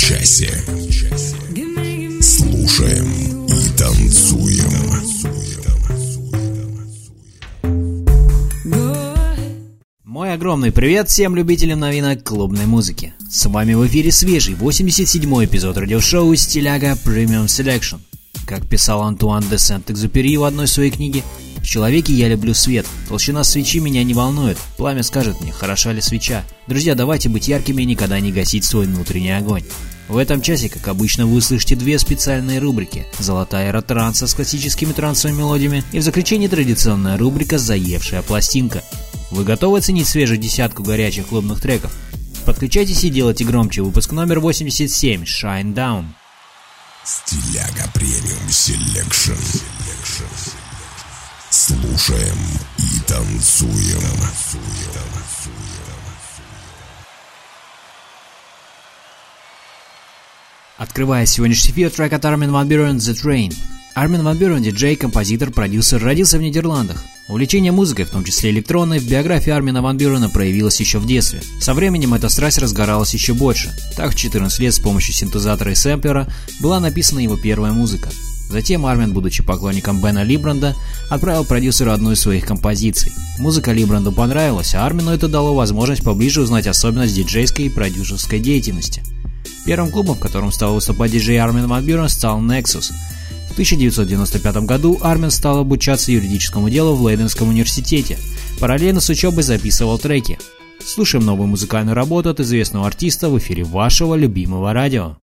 Часе. Слушаем и танцуем. Мой огромный привет всем любителям новинок клубной музыки. С вами в эфире свежий 87-й эпизод радиошоу «Стиляга Premium Selection». Как писал Антуан де Сент-Экзюпери в одной своей книге, «В человеке я люблю свет. Толщина свечи меня не волнует. Пламя скажет мне, хороша ли свеча. Друзья, давайте быть яркими и никогда не гасить свой внутренний огонь». В этом часе, как обычно, вы услышите две специальные рубрики. Золотая эра транса с классическими трансовыми мелодиями и в заключении традиционная рубрика «Заевшая пластинка». Вы готовы оценить свежую десятку горячих клубных треков? Подключайтесь и делайте громче. Выпуск номер 87 «Shine Down». Стиляга Premium Selection. Слушаем и танцуем. Открывая сегодняшний эфир трек от Армин Ван Бюрен «The Train». Армин Ван Бюрен, диджей, композитор, продюсер, родился в Нидерландах. Увлечение музыкой, в том числе электронной, в биографии Армина Ван Бюрена проявилось еще в детстве. Со временем эта страсть разгоралась еще больше. Так, в 14 лет с помощью синтезатора и сэмплера была написана его первая музыка. Затем Армин, будучи поклонником Бена Либранда, отправил продюсеру одну из своих композиций. Музыка Либранду понравилась, а Армину это дало возможность поближе узнать особенность диджейской и продюсерской деятельности. Первым клубом, в котором стал выступать диджей Армин Ван Бюрен, стал Nexus. В 1995 году Армин стал обучаться юридическому делу в Лейденском университете. Параллельно с учебой записывал треки. Слушаем новую музыкальную работу от известного артиста в эфире вашего любимого радио.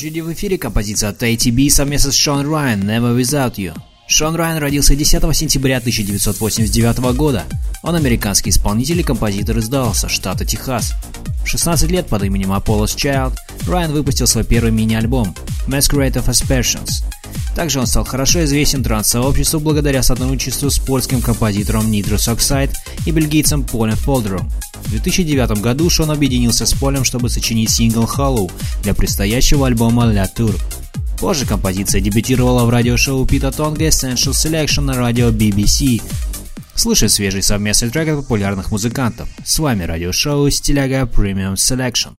Очереди в эфире композиция от ATB совместно с Шон Райан «Never Without You». Шон Райан родился 10 сентября 1989 года. Он американский исполнитель и композитор из Далласа, штата Техас. В 16 лет под именем Apollo's Child Райан выпустил свой первый мини-альбом Masquerade of Aspersions. Также он стал хорошо известен транс-сообществу благодаря сотрудничеству с польским композитором Nitrous Oxide и бельгийцем Полем Фолдером. В 2009 году Шон объединился с Полем, чтобы сочинить сингл Hollow для предстоящего альбома La Tour. Позже композиция дебютировала в радиошоу Пита Тонга Essential Selection на радио BBC. Слушай свежий совместный трек от популярных музыкантов. С вами радиошоу Стиляга Premium Selection.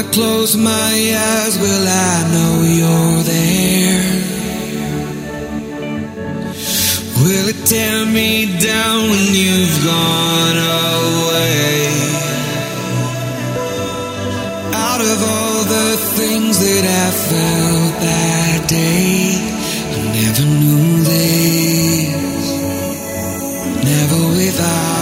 I close my eyes, will I know you're there? Will it tear me down when you've gone away? Out of all the things that I felt that day, I never knew this. Never without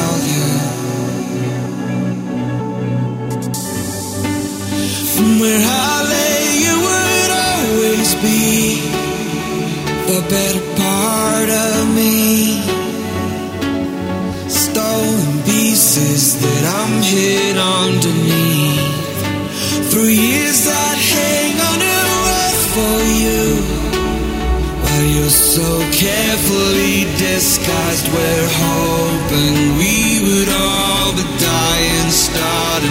better part of me. Stolen pieces that I'm hid underneath. Through years hang on for you. While you're so carefully disguised, we're hoping we would all but die and start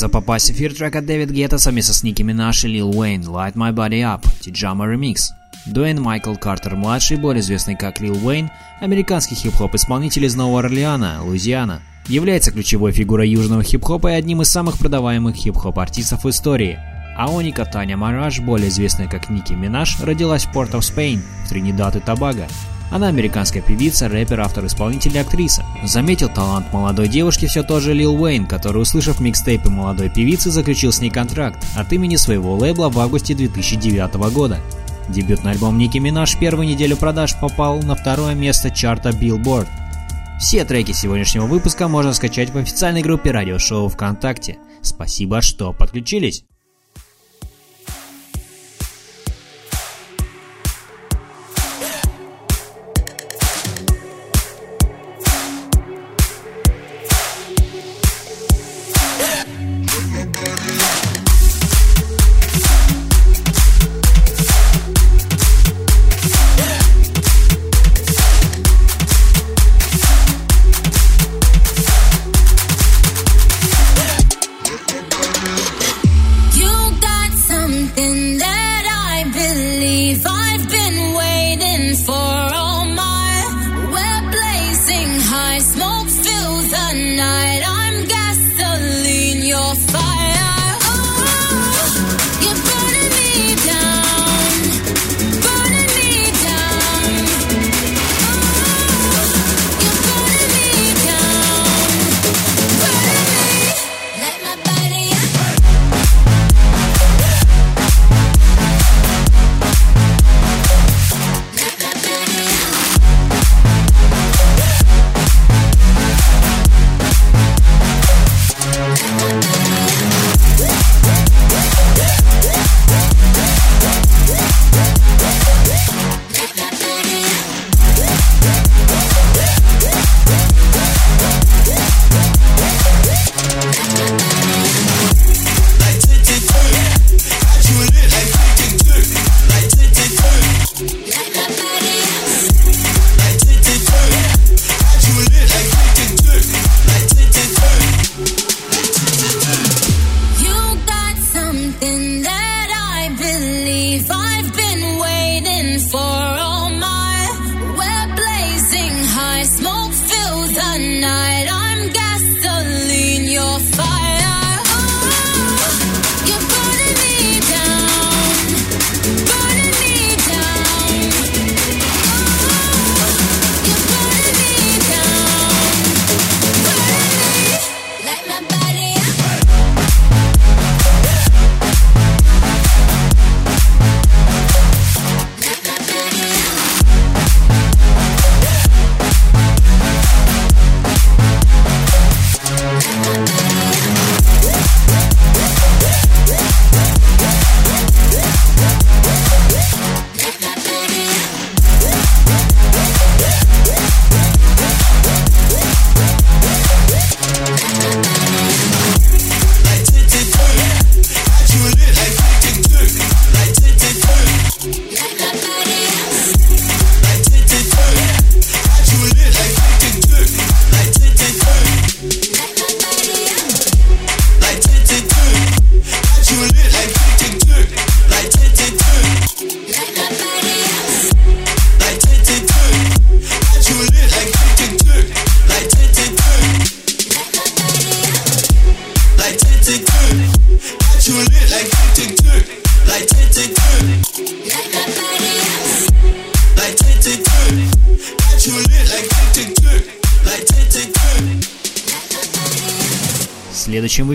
готовится попасть в эфир трек от Дэвид Гетта совместно с Ники Минаж и Лил Уэйн «Light My Body Up» Тиджама ремикс. Дуэйн Майкл Картер-младший, более известный как Лил Уэйн, американский хип-хоп исполнитель из Нового Орлеана, Луизиана, является ключевой фигурой южного хип-хопа и одним из самых продаваемых хип-хоп артистов в истории. Аоника Таня Мараш, более известная как Ники Минаж, родилась в Порт оф Спейн, в Тринидад и Тобаго. Она американская певица, рэпер, автор, исполнитель и актриса. Заметил талант молодой девушки все тот же Лил Уэйн, который, услышав микстейпы молодой певицы, заключил с ней контракт от имени своего лейбла в августе 2009 года. Дебютный альбом Ники Минаж первую неделю продаж попал на второе место чарта Billboard. Все треки сегодняшнего выпуска можно скачать в официальной группе радиошоу ВКонтакте. Спасибо, что подключились.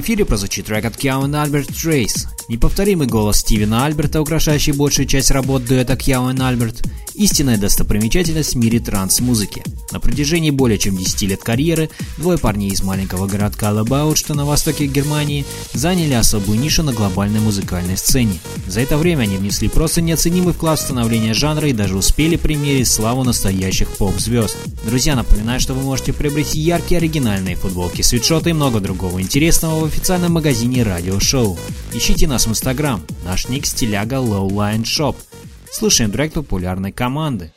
Эфире прозвучит трек от Kyau and Albert Trace. Неповторимый голос Стивена Альберта, украшающий большую часть работ дуэта Kyau and Albert, истинная достопримечательность в мире транс-музыки. На протяжении более чем 10 лет карьеры двое парней из маленького городка Лебау, что на востоке Германии, заняли особую нишу на глобальной музыкальной сцене. За это время они внесли просто неоценимый вклад в становление жанра и даже успели примерить славу настоящих поп-звезд. Друзья, напоминаю, что вы можете приобрести яркие оригинальные футболки, свитшоты и много другого интересного в официальном магазине Радио Шоу. Ищите нас в Инстаграм, наш ник стиляга Lowline Shop. Слушаем трек популярной команды.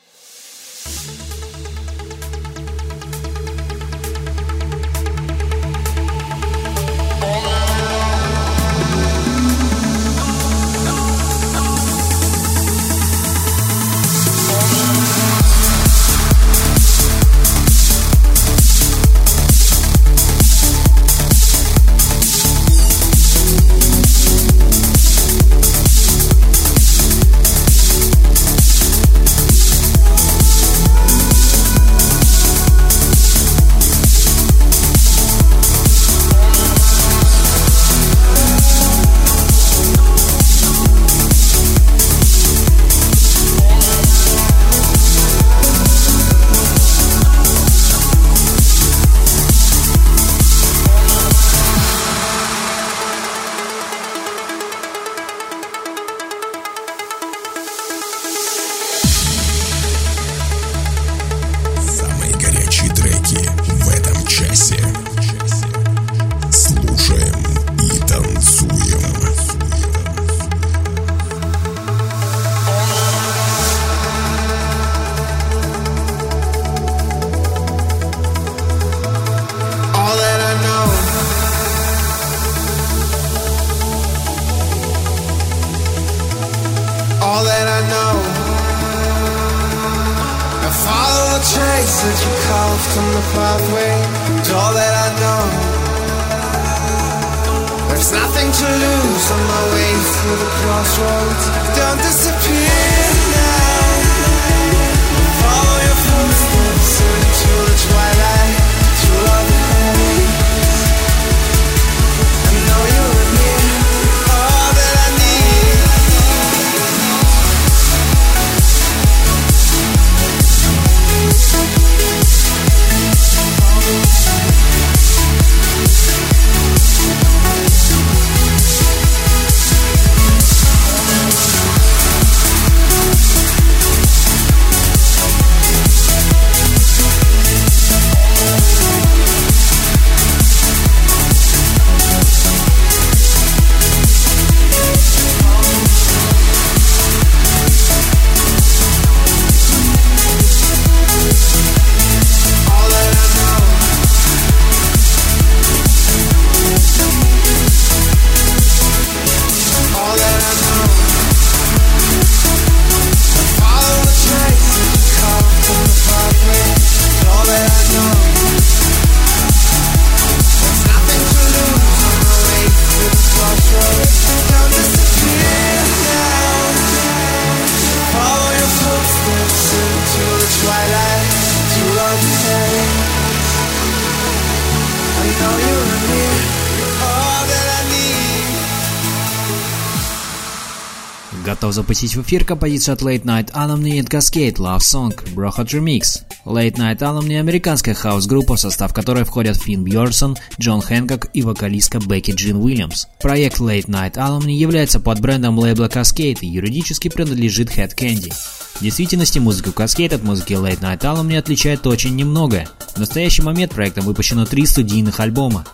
выпустить в эфир композицию от Late Night Alumni и Kaskade Love Song Brochat Remix. Late Night Alumni – американская хаус группа, в состав которой входят Финн Бьорсон, Джон Хэнкок и вокалистка Бекки Джин Уильямс. Проект Late Night Alumni является под брендом лейбла Kaskade и юридически принадлежит Hed Kandi. В действительности музыку Kaskade от музыки Late Night Alumni отличает очень немногое. В настоящий момент проектом выпущено три студийных альбома.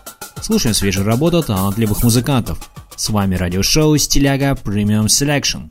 Слушаем свежую работу талантливых музыкантов. С вами радиошоу «Стиляга Premium Selection».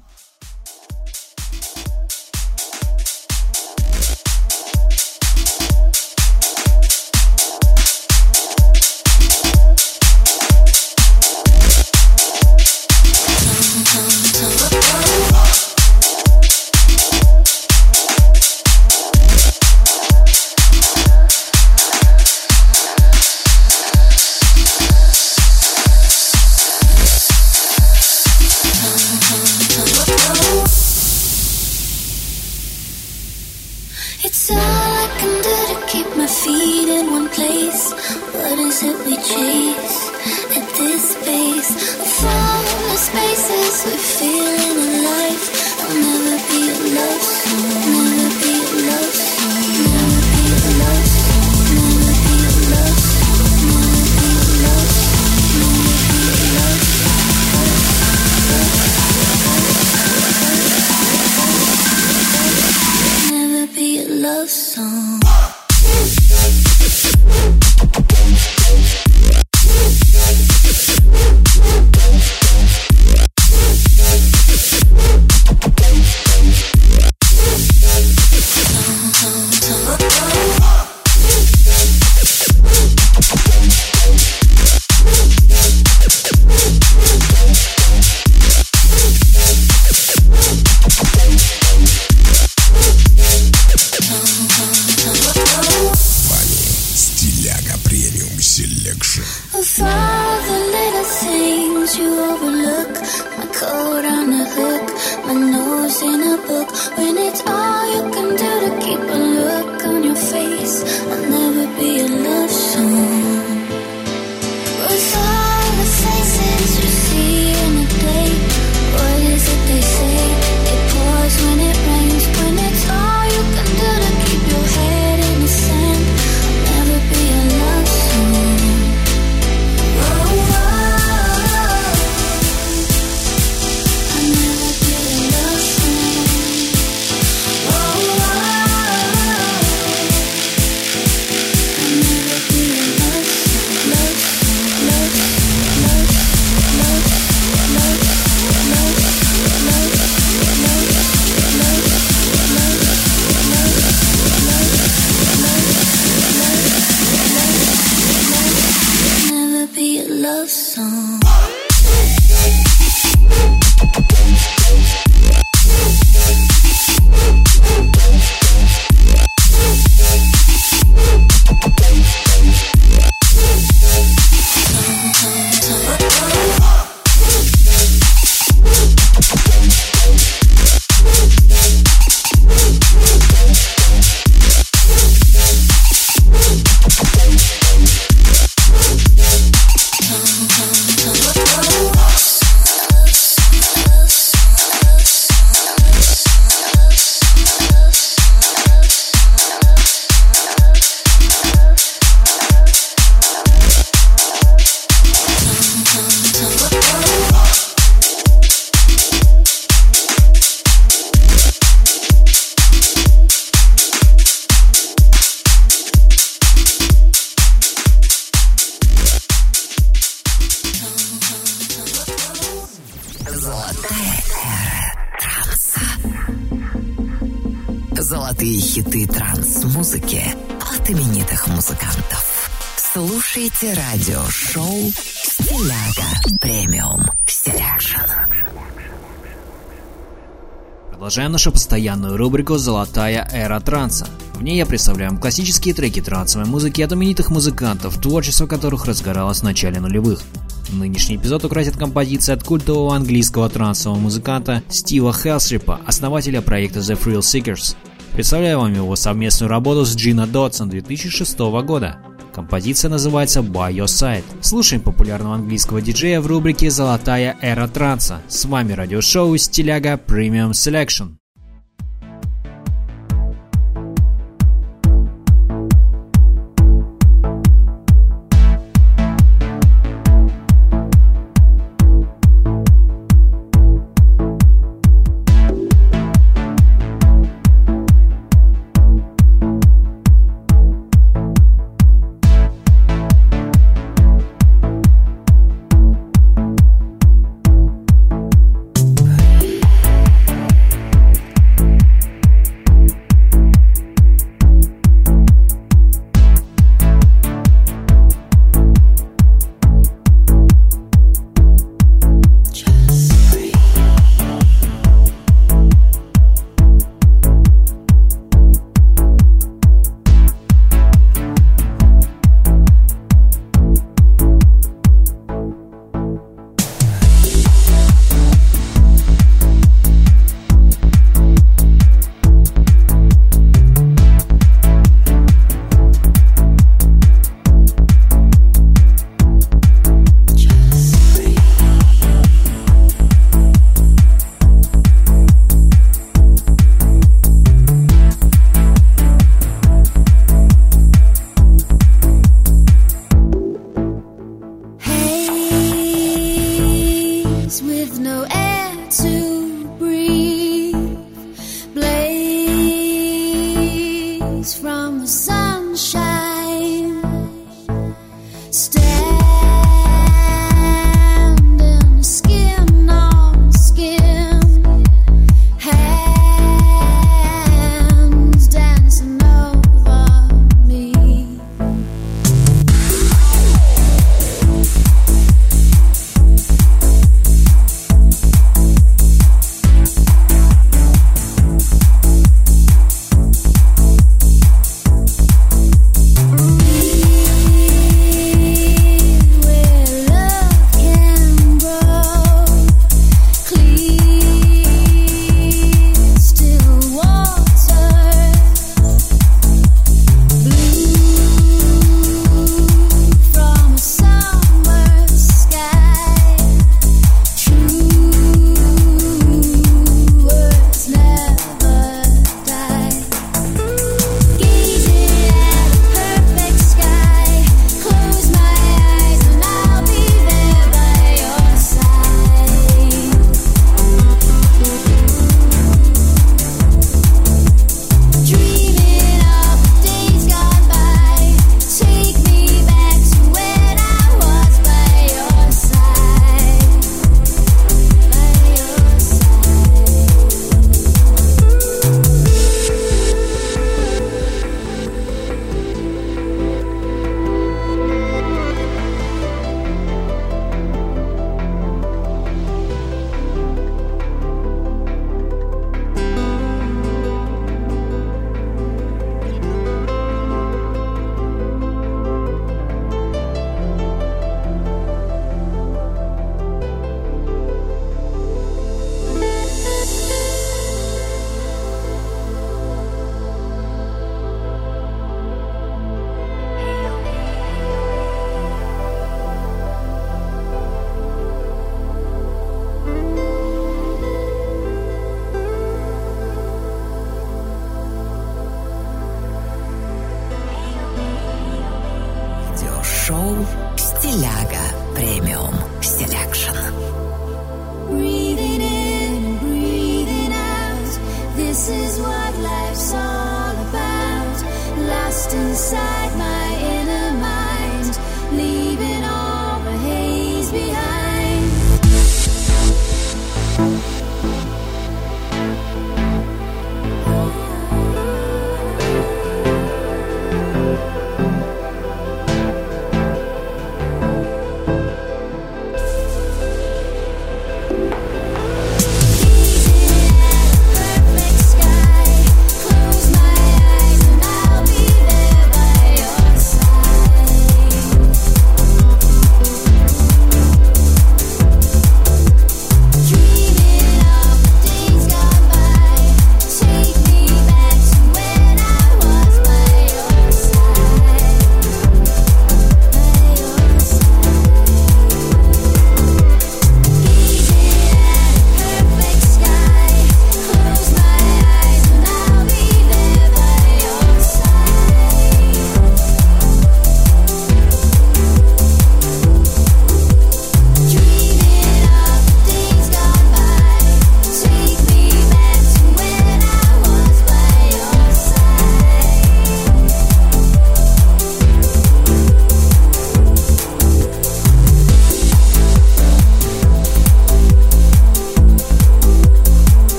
Золотые хиты транс-музыки от именитых музыкантов. Слушайте радио-шоу «Стиляга Premium Selection». Продолжаем нашу постоянную рубрику «Золотая эра транса». В ней я представляю вам классические треки трансовой музыки от именитых музыкантов, творчество которых разгоралось в начале нулевых. Нынешний эпизод украсит композиция от культового английского трансового музыканта Стива Хелстрипа, основателя проекта The Thrill Seekers. Представляю вам его совместную работу с Джина Дотсон 2006 года. Композиция называется By Your Side. Слушаем популярного английского диджея в рубрике «Золотая эра транса». С вами радиошоу «Стиляга Premium Selection».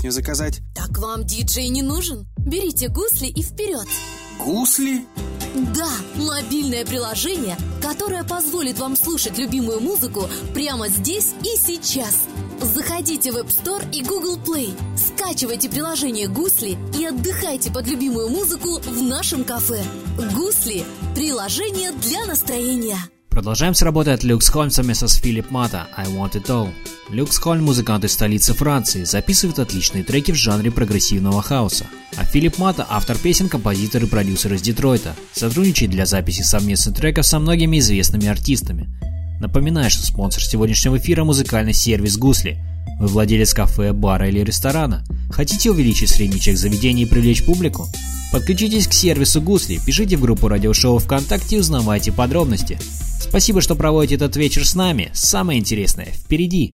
Песню заказать. Так вам диджей не нужен. Берите гусли и вперед. Гусли? Да, мобильное приложение, которое позволит вам слушать любимую музыку прямо здесь и сейчас. Заходите в App Store и Google Play, скачивайте приложение «Гусли» и отдыхайте под любимую музыку в нашем кафе. «Гусли» – приложение для настроения. Продолжаем с работы от Люкс Хольм совместно с Филипп Мата «I Want It All». Люкс Хольм, музыкант из столицы Франции, записывает отличные треки в жанре прогрессивного хаоса. А Филипп Мата – автор песен, композитор и продюсер из Детройта. Сотрудничает для записи совместных треков со многими известными артистами. Напоминаю, что спонсор сегодняшнего эфира – музыкальный сервис «Гусли». Вы владелец кафе, бара или ресторана? Хотите увеличить средний чек заведения и привлечь публику? Подключитесь к сервису «Гусли», пишите в группу радиошоу ВКонтакте и узнавайте подробности. Спасибо, что проводите этот вечер с нами. Самое интересное впереди.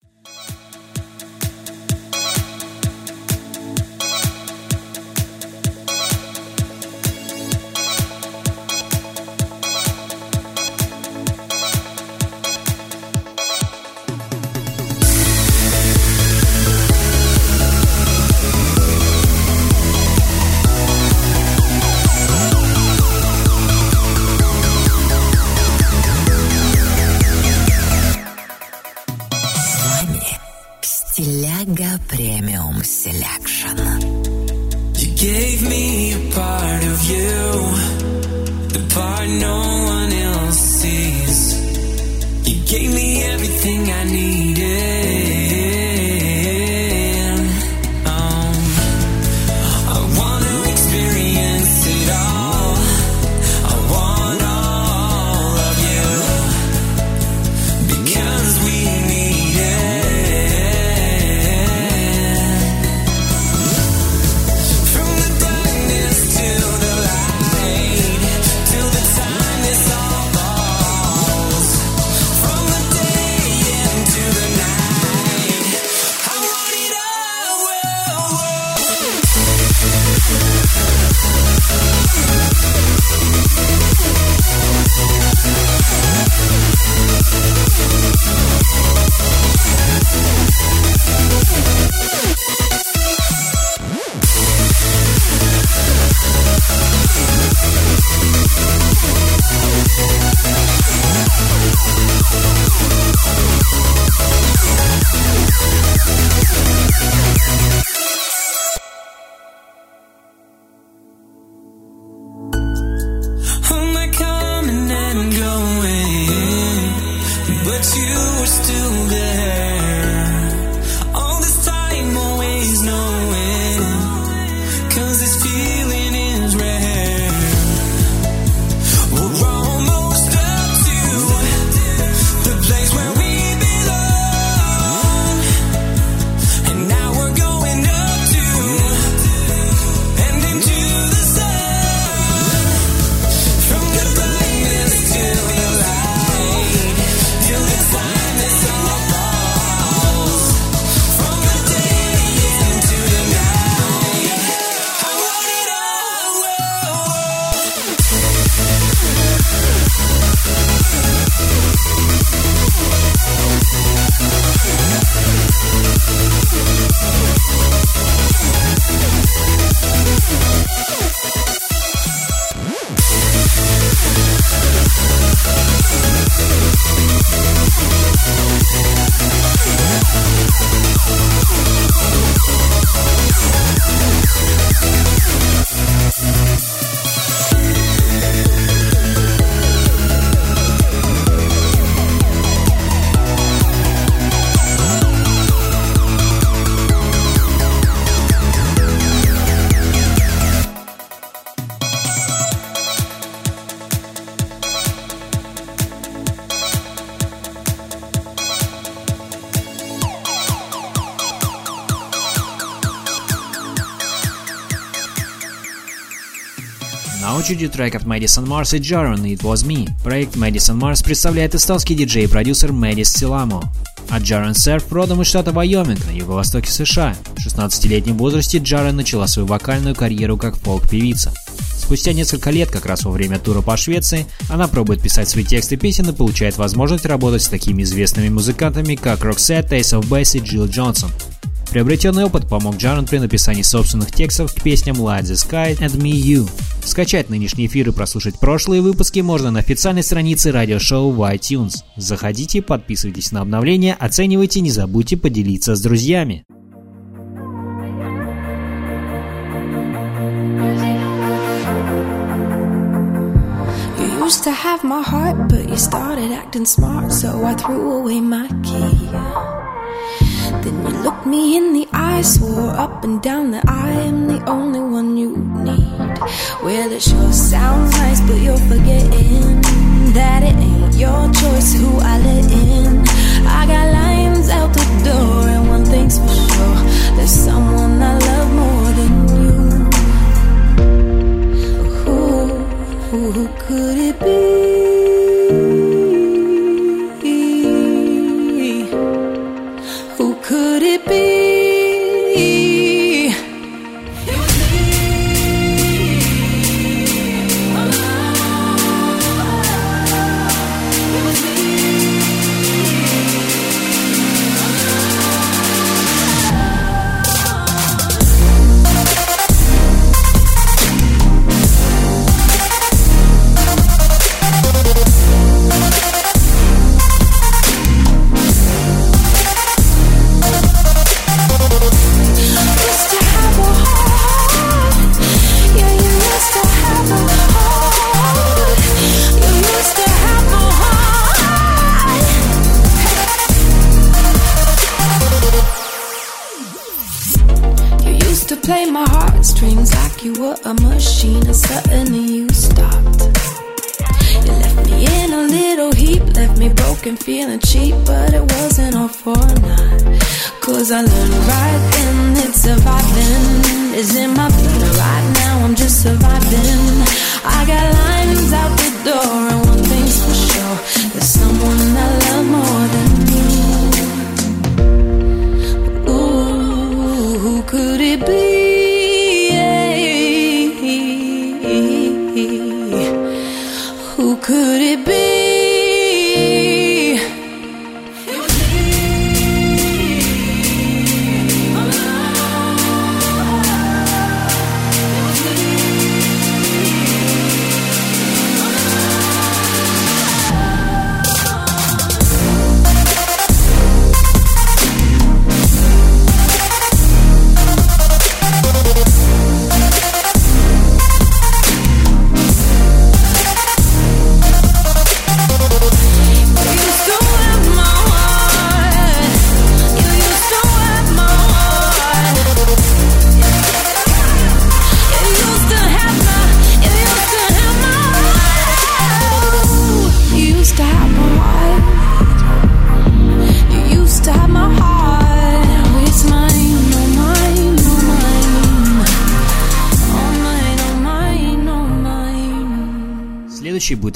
Очереди трек от Мэдисон Марс и Джарон «It Was Me». Проект Мэдисон Марс представляет эстонский диджей и продюсер Мэдис Силамо. А Джарен Серф родом из штата Вайоминг на юго-востоке США. В 16-летнем возрасте Джарен начала свою вокальную карьеру как фолк-певица. Спустя несколько лет, как раз во время тура по Швеции, она пробует писать свои тексты песен и получает возможность работать с такими известными музыкантами, как Roxette, Ace of Base и Джилл Джонсон. Приобретенный опыт помог Джарен при написании собственных текстов к песням Light the Sky and Me You. Скачать нынешний эфир и прослушать прошлые выпуски можно на официальной странице радиошоу в iTunes. Заходите, подписывайтесь на обновления, оценивайте, не забудьте поделиться с друзьями. To have my heart, but you started acting smart, so I threw away my key. Then you looked me in the eye, swore up and down that I am the only one you need. Well, it sure sounds nice, but you're forgetting that it ain't your choice who I let in. I got lines out the door, and one thing's for sure there's someone I love more than you. Who, who could it be?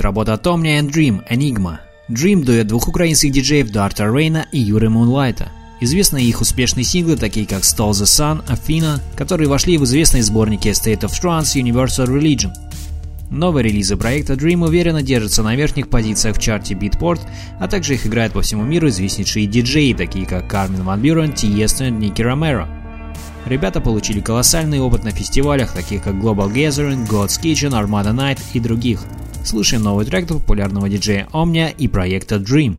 Работа от Omnia and Dream Enigma. Dream – дуэт двух украинских диджеев Дарта Рейна и Юры Мунлайта. Известны их успешные синглы, такие как Stall the Sun, Афина, которые вошли в известные сборники State of Trance, Universal Religion. Новые релизы проекта Dream уверенно держатся на верхних позициях в чарте Beatport, а также их играют по всему миру известнейшие диджеи, такие как Кармен Ван Бюрен, Тиесто и Ники Ромеро. Ребята получили колоссальный опыт на фестивалях, таких как Global Gathering, God's Kitchen, Armada Night и других. Слушаем новый трек популярного диджея Omnia и проекта Dream.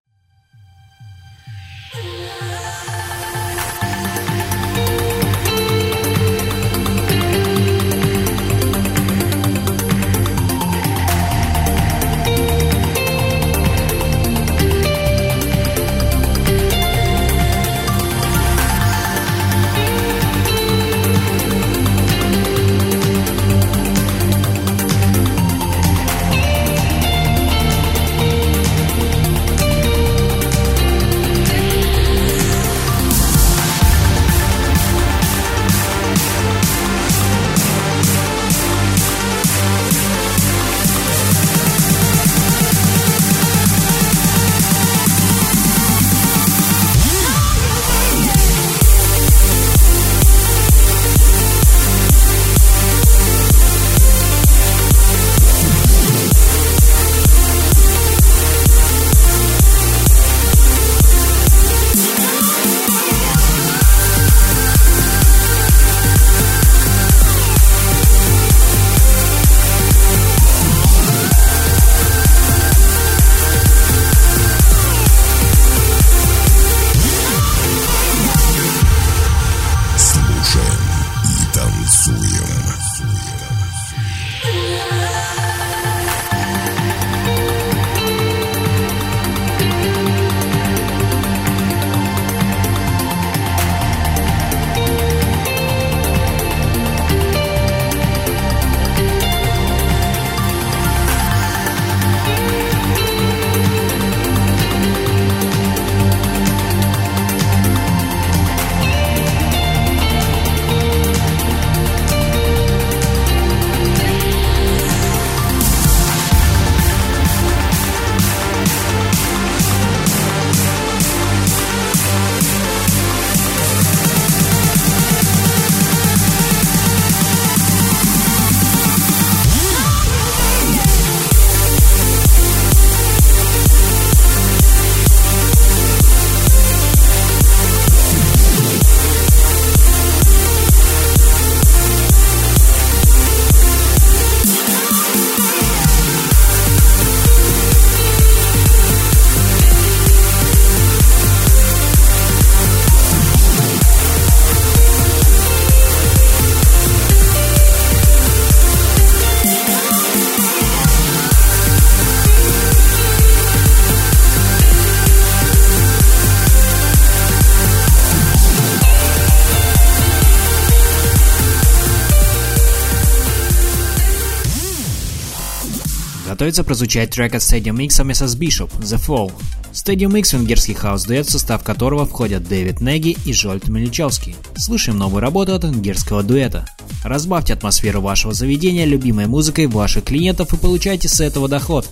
Готовится прозвучать трек от Stadium совместно с Bishop, The Fall. Stadium Mix – венгерский хаус-дуэт, в состав которого входят Дэвид Неги и Жольт Миличевский. Слышим новую работу от венгерского дуэта. Разбавьте атмосферу вашего заведения любимой музыкой ваших клиентов и получайте с этого доход.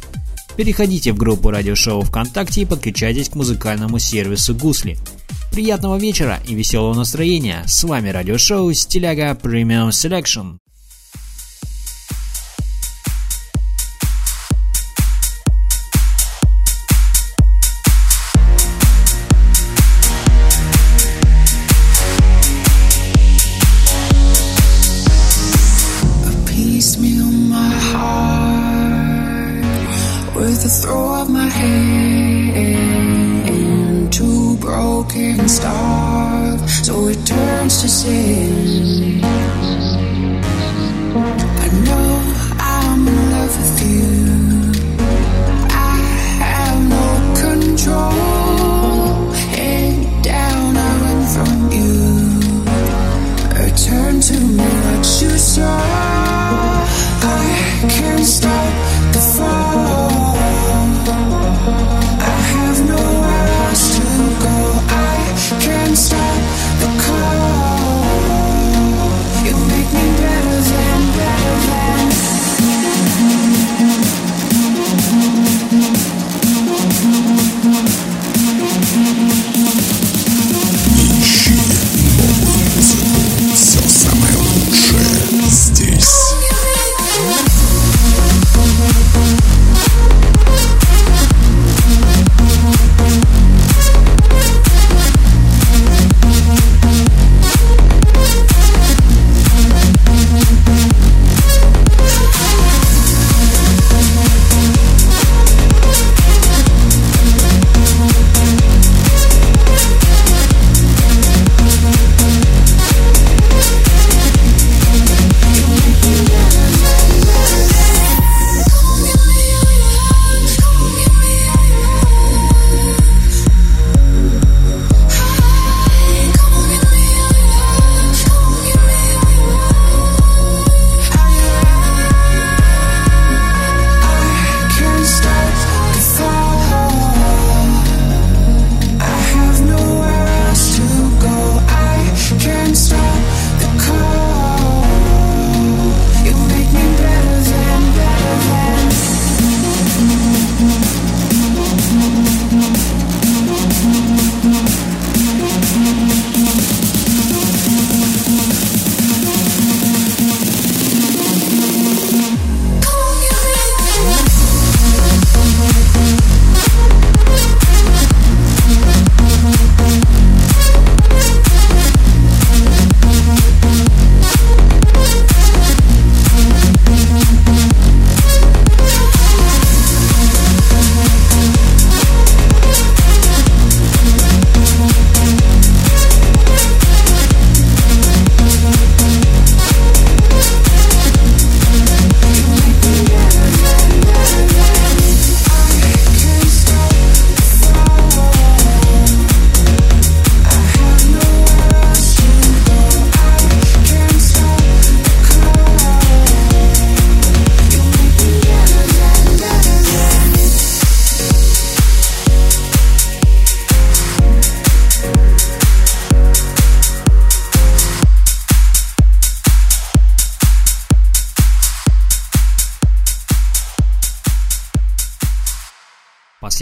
Переходите в группу радиошоу ВКонтакте и подключайтесь к музыкальному сервису Гусли. Приятного вечера и веселого настроения. С вами радиошоу Стиляга Premium Selection.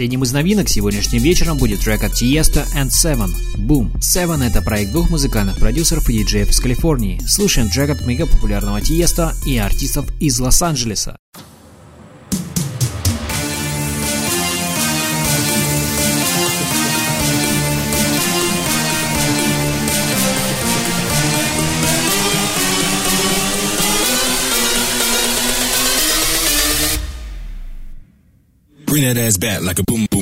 Последним из новинок сегодняшним вечером будет трек от Tiesto and Seven. Boom. Seven — это проект двух музыкальных продюсеров и диджеев из Калифорнии. Слушаем трек от мега популярного Tiesto и артистов из Лос-Анджелеса. Bring that ass back like a boom.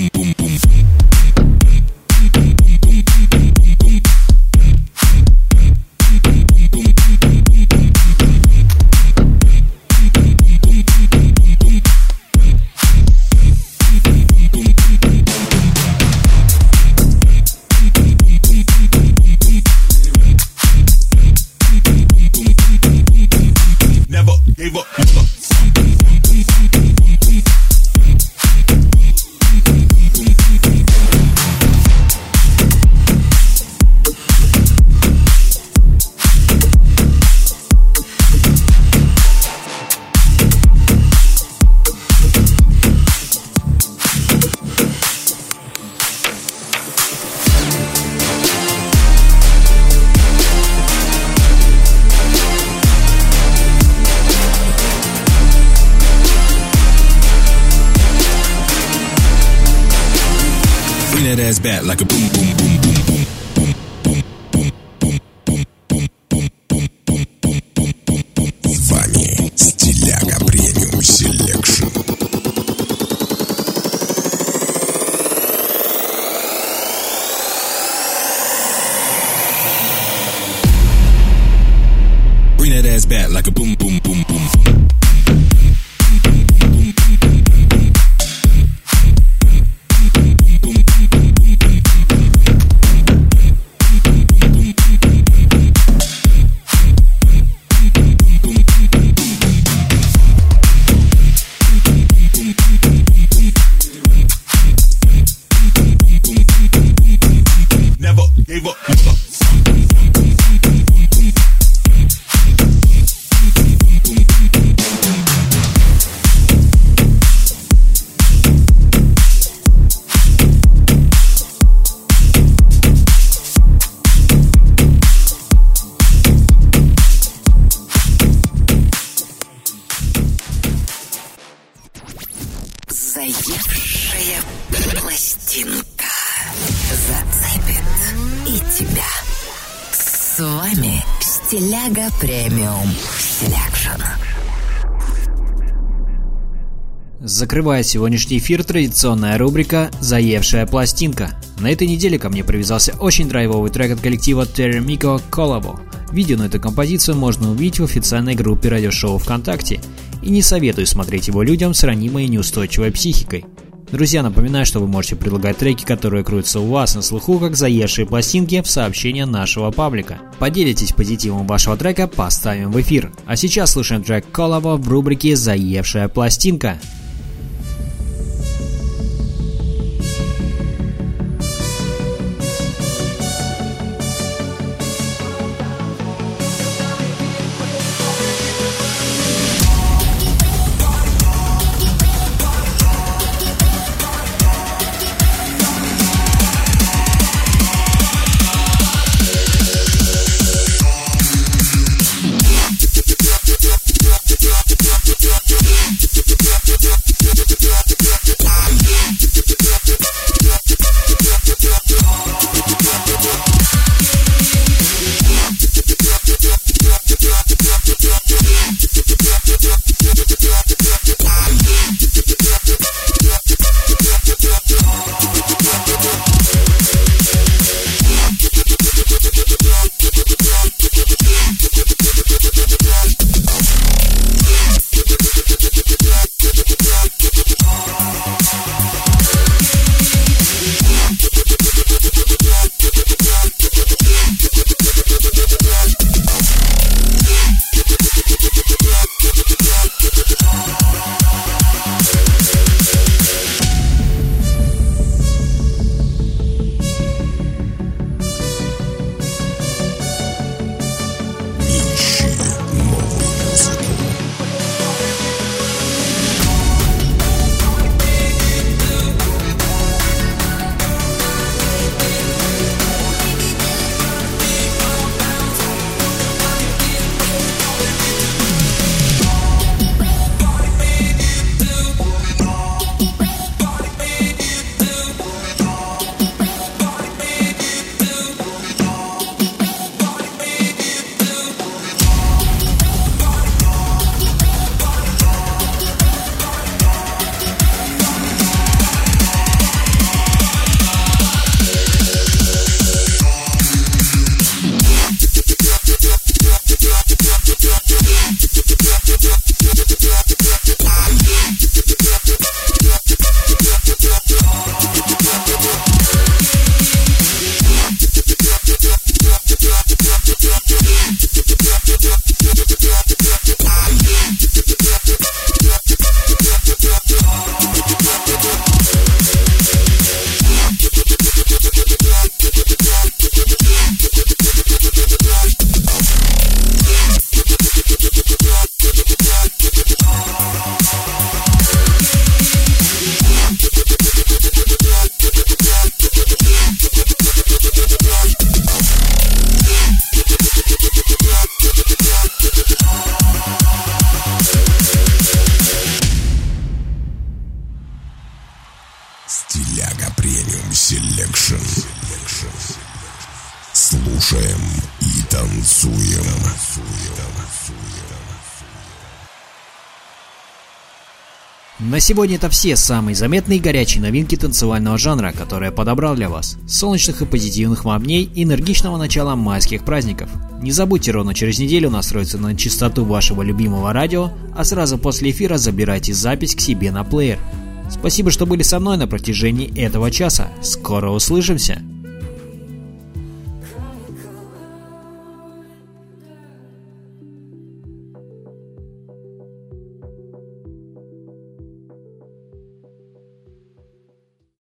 Закрывает сегодняшний эфир традиционная рубрика «Заевшая пластинка». На этой неделе ко мне привязался очень драйвовый трек от коллектива Terry Miko Collabo. Видео на эту композицию можно увидеть в официальной группе радиошоу ВКонтакте. И не советую смотреть его людям с ранимой и неустойчивой психикой. Друзья, напоминаю, что вы можете предлагать треки, которые крутятся у вас на слуху, как заевшие пластинки в сообщения нашего паблика. Поделитесь позитивом вашего трека, поставим в эфир. А сейчас слушаем трек Collabo в рубрике «Заевшая пластинка». Сегодня это все самые заметные и горячие новинки танцевального жанра, которые я подобрал для вас. Солнечных и позитивных вам дней и энергичного начала майских праздников. Не забудьте ровно через неделю настроиться на частоту вашего любимого радио, а сразу после эфира забирайте запись к себе на плеер. Спасибо, что были со мной на протяжении этого часа. Скоро услышимся!